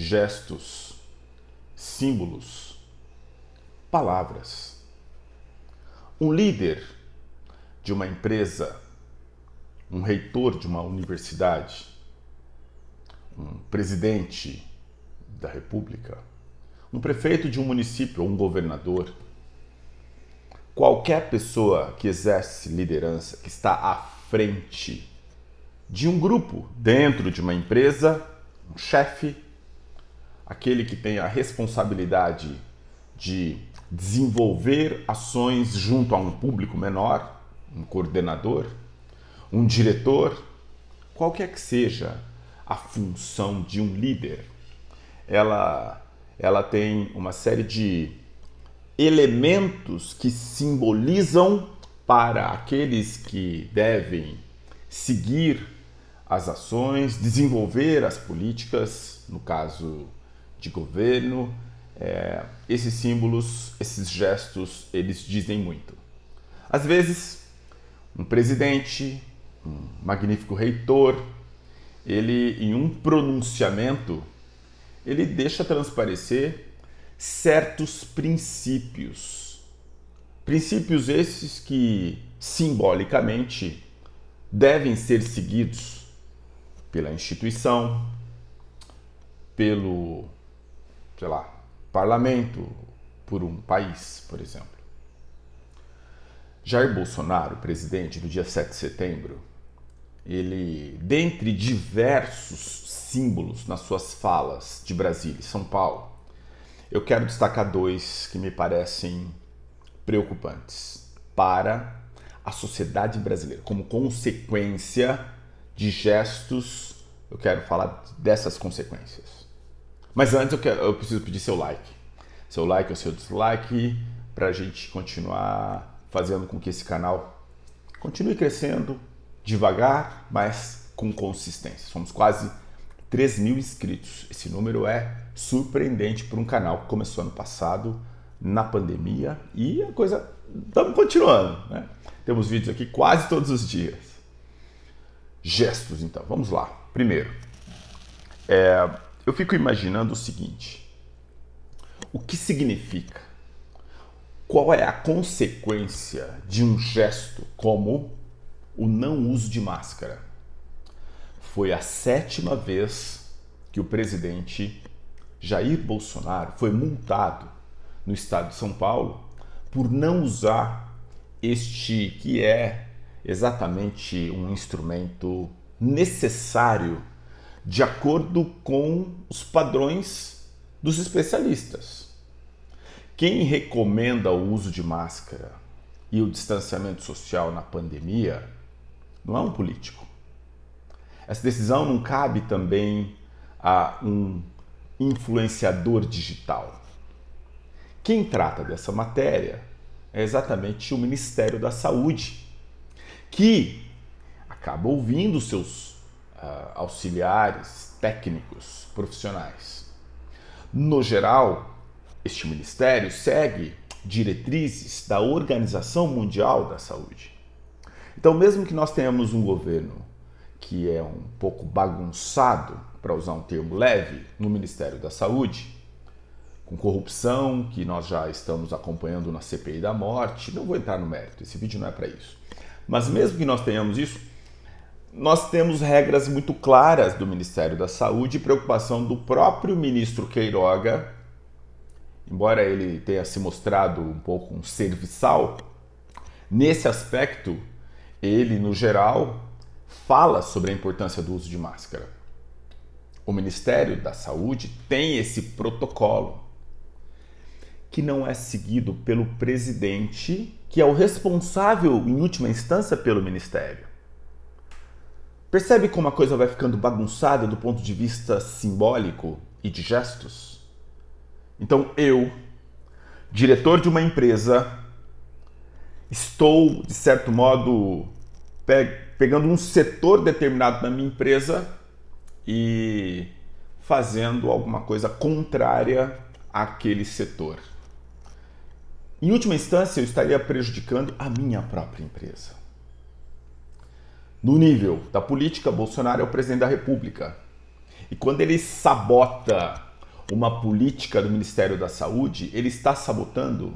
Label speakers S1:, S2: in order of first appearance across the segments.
S1: gestos, símbolos, palavras. Um líder de uma empresa, um reitor de uma universidade, um presidente da República, um prefeito de um município ou um governador, qualquer pessoa que exerce liderança, que está à frente de um grupo dentro de uma empresa, um chefe, aquele que tem a responsabilidade de desenvolver ações junto a um público menor, um coordenador, um diretor, qualquer que seja a função de um líder, ela ela tem uma série de elementos que simbolizam para aqueles que devem seguir as ações, desenvolver as políticas, no caso de governo, é, esses símbolos, esses gestos, eles dizem muito. Às vezes, um presidente, um magnífico reitor, ele em um pronunciamento ele deixa transparecer certos princípios. Princípios esses que simbolicamente devem ser seguidos pela instituição, pelo, sei lá, parlamento, por um país, por exemplo. Jair Bolsonaro, presidente do dia 7 de setembro, ele, dentre diversos símbolos nas suas falas de Brasília e São Paulo, eu quero destacar dois que me parecem preocupantes para a sociedade brasileira, como consequência de gestos. Eu quero falar dessas consequências. Mas antes eu, quero, eu preciso pedir seu like. Seu like ou seu dislike para a gente continuar fazendo com que esse canal continue crescendo devagar, mas com consistência. Somos quase 3 mil inscritos. Esse número é surpreendente para um canal que começou ano passado, na pandemia, e a coisa. Estamos continuando. Né? Temos vídeos aqui quase todos os dias. Gestos, então, vamos lá. Primeiro, é, eu fico imaginando o seguinte: o que significa? Qual é a consequência de um gesto como o não uso de máscara? foi a sétima vez que o presidente Jair Bolsonaro foi multado no estado de São Paulo por não usar este que é exatamente um instrumento necessário de acordo com os padrões dos especialistas. Quem recomenda o uso de máscara e o distanciamento social na pandemia não é um político essa decisão não cabe também a um influenciador digital. Quem trata dessa matéria é exatamente o Ministério da Saúde, que acaba ouvindo seus uh, auxiliares, técnicos, profissionais. No geral, este ministério segue diretrizes da Organização Mundial da Saúde. Então, mesmo que nós tenhamos um governo que é um pouco bagunçado, para usar um termo leve, no Ministério da Saúde, com corrupção, que nós já estamos acompanhando na CPI da morte. Não vou entrar no mérito, esse vídeo não é para isso. Mas mesmo que nós tenhamos isso, nós temos regras muito claras do Ministério da Saúde e preocupação do próprio ministro Queiroga, embora ele tenha se mostrado um pouco um serviçal, nesse aspecto, ele, no geral, fala sobre a importância do uso de máscara. O Ministério da Saúde tem esse protocolo que não é seguido pelo presidente, que é o responsável em última instância pelo ministério. Percebe como a coisa vai ficando bagunçada do ponto de vista simbólico e de gestos? Então eu, diretor de uma empresa, estou de certo modo pegando um setor determinado da minha empresa e fazendo alguma coisa contrária àquele setor. Em última instância, eu estaria prejudicando a minha própria empresa. No nível da política, Bolsonaro é o presidente da República. E quando ele sabota uma política do Ministério da Saúde, ele está sabotando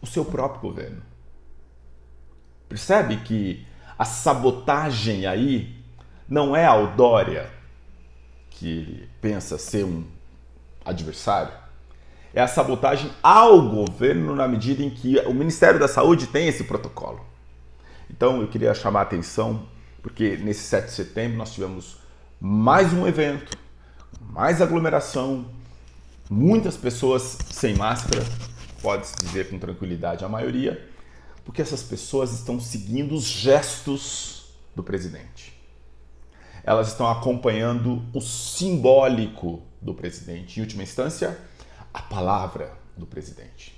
S1: o seu próprio governo. Percebe que a sabotagem aí não é a Aldória, que ele pensa ser um adversário, é a sabotagem ao governo na medida em que o Ministério da Saúde tem esse protocolo. Então eu queria chamar a atenção, porque nesse 7 de setembro nós tivemos mais um evento, mais aglomeração, muitas pessoas sem máscara, pode-se dizer com tranquilidade a maioria, porque essas pessoas estão seguindo os gestos do presidente. Elas estão acompanhando o simbólico do presidente. Em última instância, a palavra do presidente.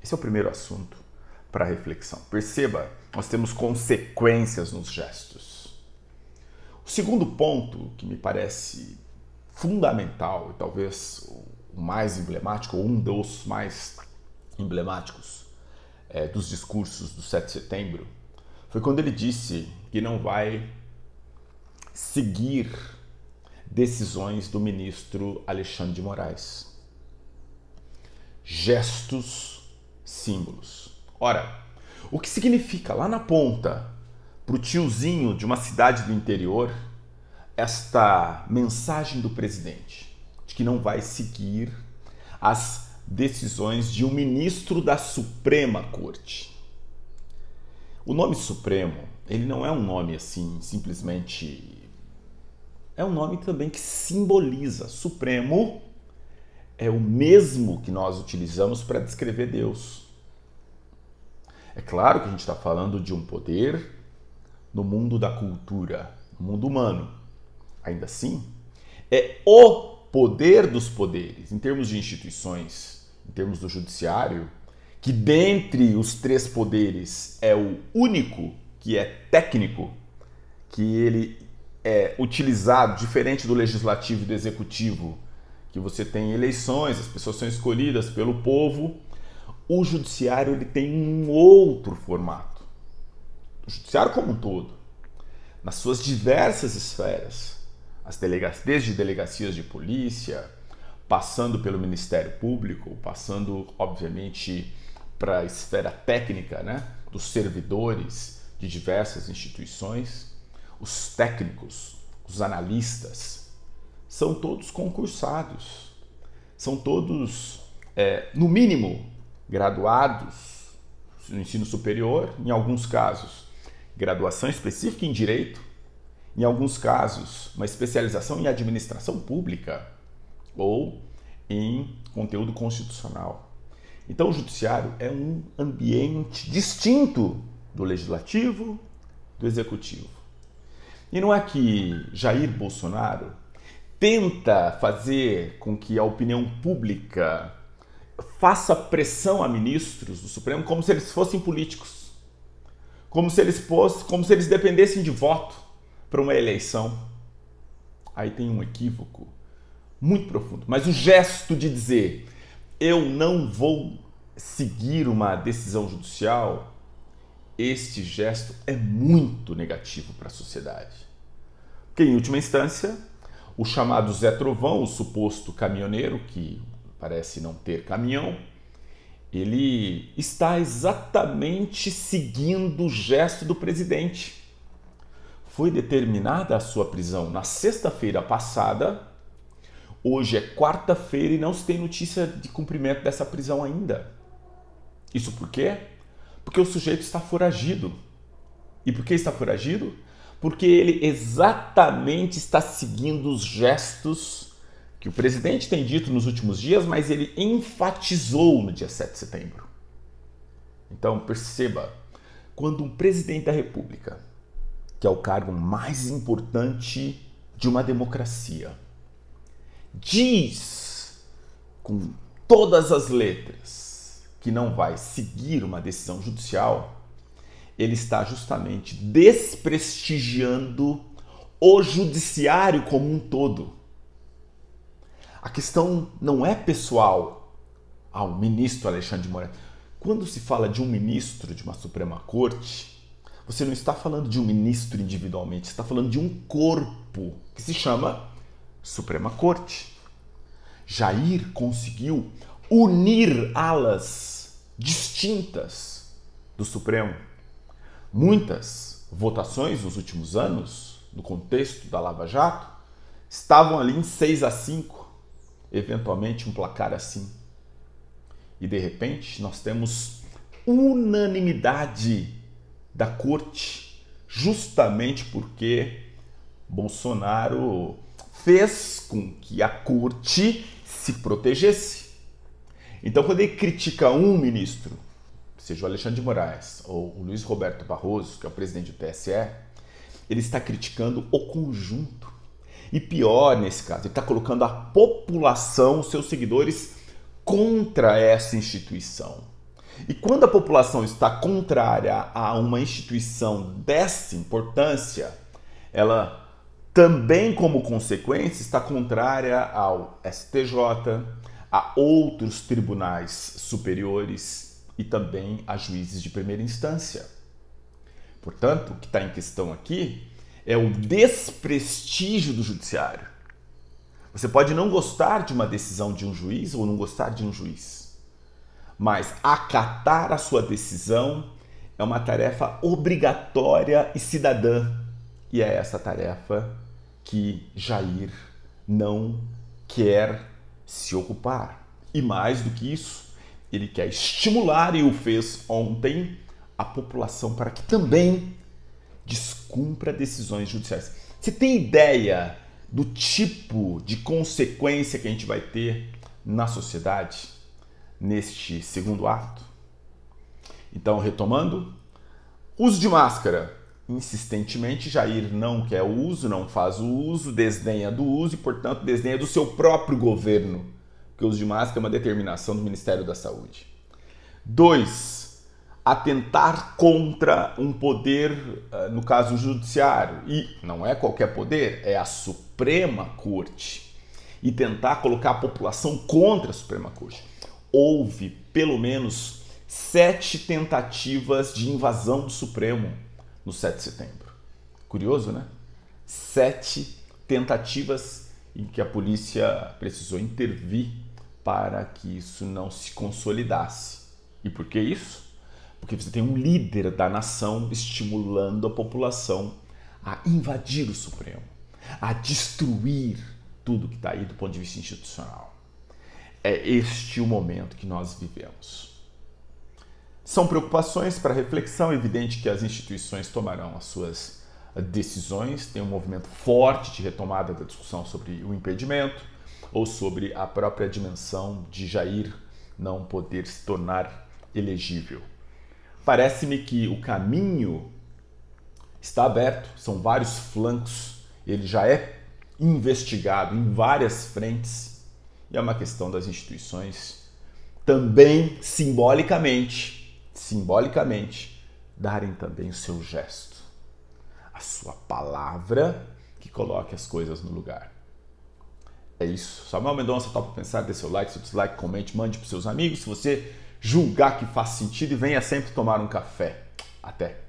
S1: Esse é o primeiro assunto para reflexão. Perceba, nós temos consequências nos gestos. O segundo ponto que me parece fundamental e talvez o mais emblemático, ou um dos mais emblemáticos é, dos discursos do 7 de setembro, foi quando ele disse que não vai seguir decisões do ministro Alexandre de Moraes. Gestos, símbolos. Ora, o que significa lá na ponta, para o tiozinho de uma cidade do interior, esta mensagem do presidente de que não vai seguir as decisões de um ministro da Suprema Corte. O nome Supremo, ele não é um nome assim, simplesmente. É um nome também que simboliza. Supremo é o mesmo que nós utilizamos para descrever Deus. É claro que a gente está falando de um poder no mundo da cultura, no mundo humano. Ainda assim, é o poder dos poderes, em termos de instituições em termos do judiciário, que dentre os três poderes é o único que é técnico, que ele é utilizado diferente do legislativo e do executivo, que você tem eleições, as pessoas são escolhidas pelo povo. O judiciário ele tem um outro formato. O judiciário como um todo, nas suas diversas esferas, as delegacias, desde delegacias de polícia, passando pelo Ministério Público, passando, obviamente, para a esfera técnica, né, dos servidores de diversas instituições, os técnicos, os analistas, são todos concursados, são todos, é, no mínimo, graduados no ensino superior, em alguns casos, graduação específica em direito, em alguns casos, uma especialização em administração pública ou em conteúdo constitucional. Então, o judiciário é um ambiente distinto do legislativo, do executivo. E não é que Jair Bolsonaro tenta fazer com que a opinião pública faça pressão a ministros do Supremo como se eles fossem políticos, como se eles fossem, como se eles dependessem de voto para uma eleição. Aí tem um equívoco muito profundo. Mas o gesto de dizer eu não vou seguir uma decisão judicial, este gesto é muito negativo para a sociedade. Porque, em última instância, o chamado Zé Trovão, o suposto caminhoneiro, que parece não ter caminhão, ele está exatamente seguindo o gesto do presidente. Foi determinada a sua prisão na sexta-feira passada Hoje é quarta-feira e não se tem notícia de cumprimento dessa prisão ainda. Isso por quê? Porque o sujeito está foragido. E por que está foragido? Porque ele exatamente está seguindo os gestos que o presidente tem dito nos últimos dias, mas ele enfatizou no dia 7 de setembro. Então perceba, quando um presidente da República, que é o cargo mais importante de uma democracia, diz com todas as letras que não vai seguir uma decisão judicial, ele está justamente desprestigiando o judiciário como um todo. A questão não é pessoal ao ministro Alexandre de Moraes. Quando se fala de um ministro de uma Suprema Corte, você não está falando de um ministro individualmente, você está falando de um corpo que se chama Suprema Corte. Jair conseguiu unir alas distintas do Supremo. Muitas votações nos últimos anos, no contexto da Lava Jato, estavam ali em 6 a 5, eventualmente um placar assim. E de repente nós temos unanimidade da corte, justamente porque Bolsonaro fez com que a corte se protegesse. Então, quando ele critica um ministro, seja o Alexandre de Moraes ou o Luiz Roberto Barroso, que é o presidente do TSE, ele está criticando o conjunto. E pior nesse caso, ele está colocando a população, seus seguidores, contra essa instituição. E quando a população está contrária a uma instituição dessa importância, ela também, como consequência, está contrária ao STJ, a outros tribunais superiores e também a juízes de primeira instância. Portanto, o que está em questão aqui é o desprestígio do judiciário. Você pode não gostar de uma decisão de um juiz ou não gostar de um juiz, mas acatar a sua decisão é uma tarefa obrigatória e cidadã. E é essa tarefa que Jair não quer se ocupar. E mais do que isso, ele quer estimular, e o fez ontem, a população para que também descumpra decisões judiciais. Você tem ideia do tipo de consequência que a gente vai ter na sociedade neste segundo ato? Então, retomando, uso de máscara. Insistentemente, Jair não quer o uso, não faz o uso, desdenha do uso e, portanto, desdenha do seu próprio governo, porque o uso de máscara é uma determinação do Ministério da Saúde. Dois, atentar contra um poder, eh, no caso o judiciário, e não é qualquer poder, é a Suprema Corte, e tentar colocar a população contra a Suprema Corte. Houve pelo menos sete tentativas de invasão do Supremo no 7 de setembro. Curioso, né? Sete tentativas em que a polícia precisou intervir para que isso não se consolidasse. E por que isso? Porque você tem um líder da nação estimulando a população a invadir o Supremo, a destruir tudo que está aí do ponto de vista institucional. É este o momento que nós vivemos. São preocupações para reflexão, é evidente que as instituições tomarão as suas decisões, tem um movimento forte de retomada da discussão sobre o impedimento ou sobre a própria dimensão de Jair não poder se tornar elegível. Parece-me que o caminho está aberto, são vários flancos, ele já é investigado em várias frentes e é uma questão das instituições também simbolicamente, simbolicamente darem também o seu gesto, a sua palavra que coloque as coisas no lugar. É isso. Samuel Mendonça, topa pensar, dê seu like, seu dislike, comente, mande para seus amigos. Se você julgar que faz sentido e venha sempre tomar um café. Até!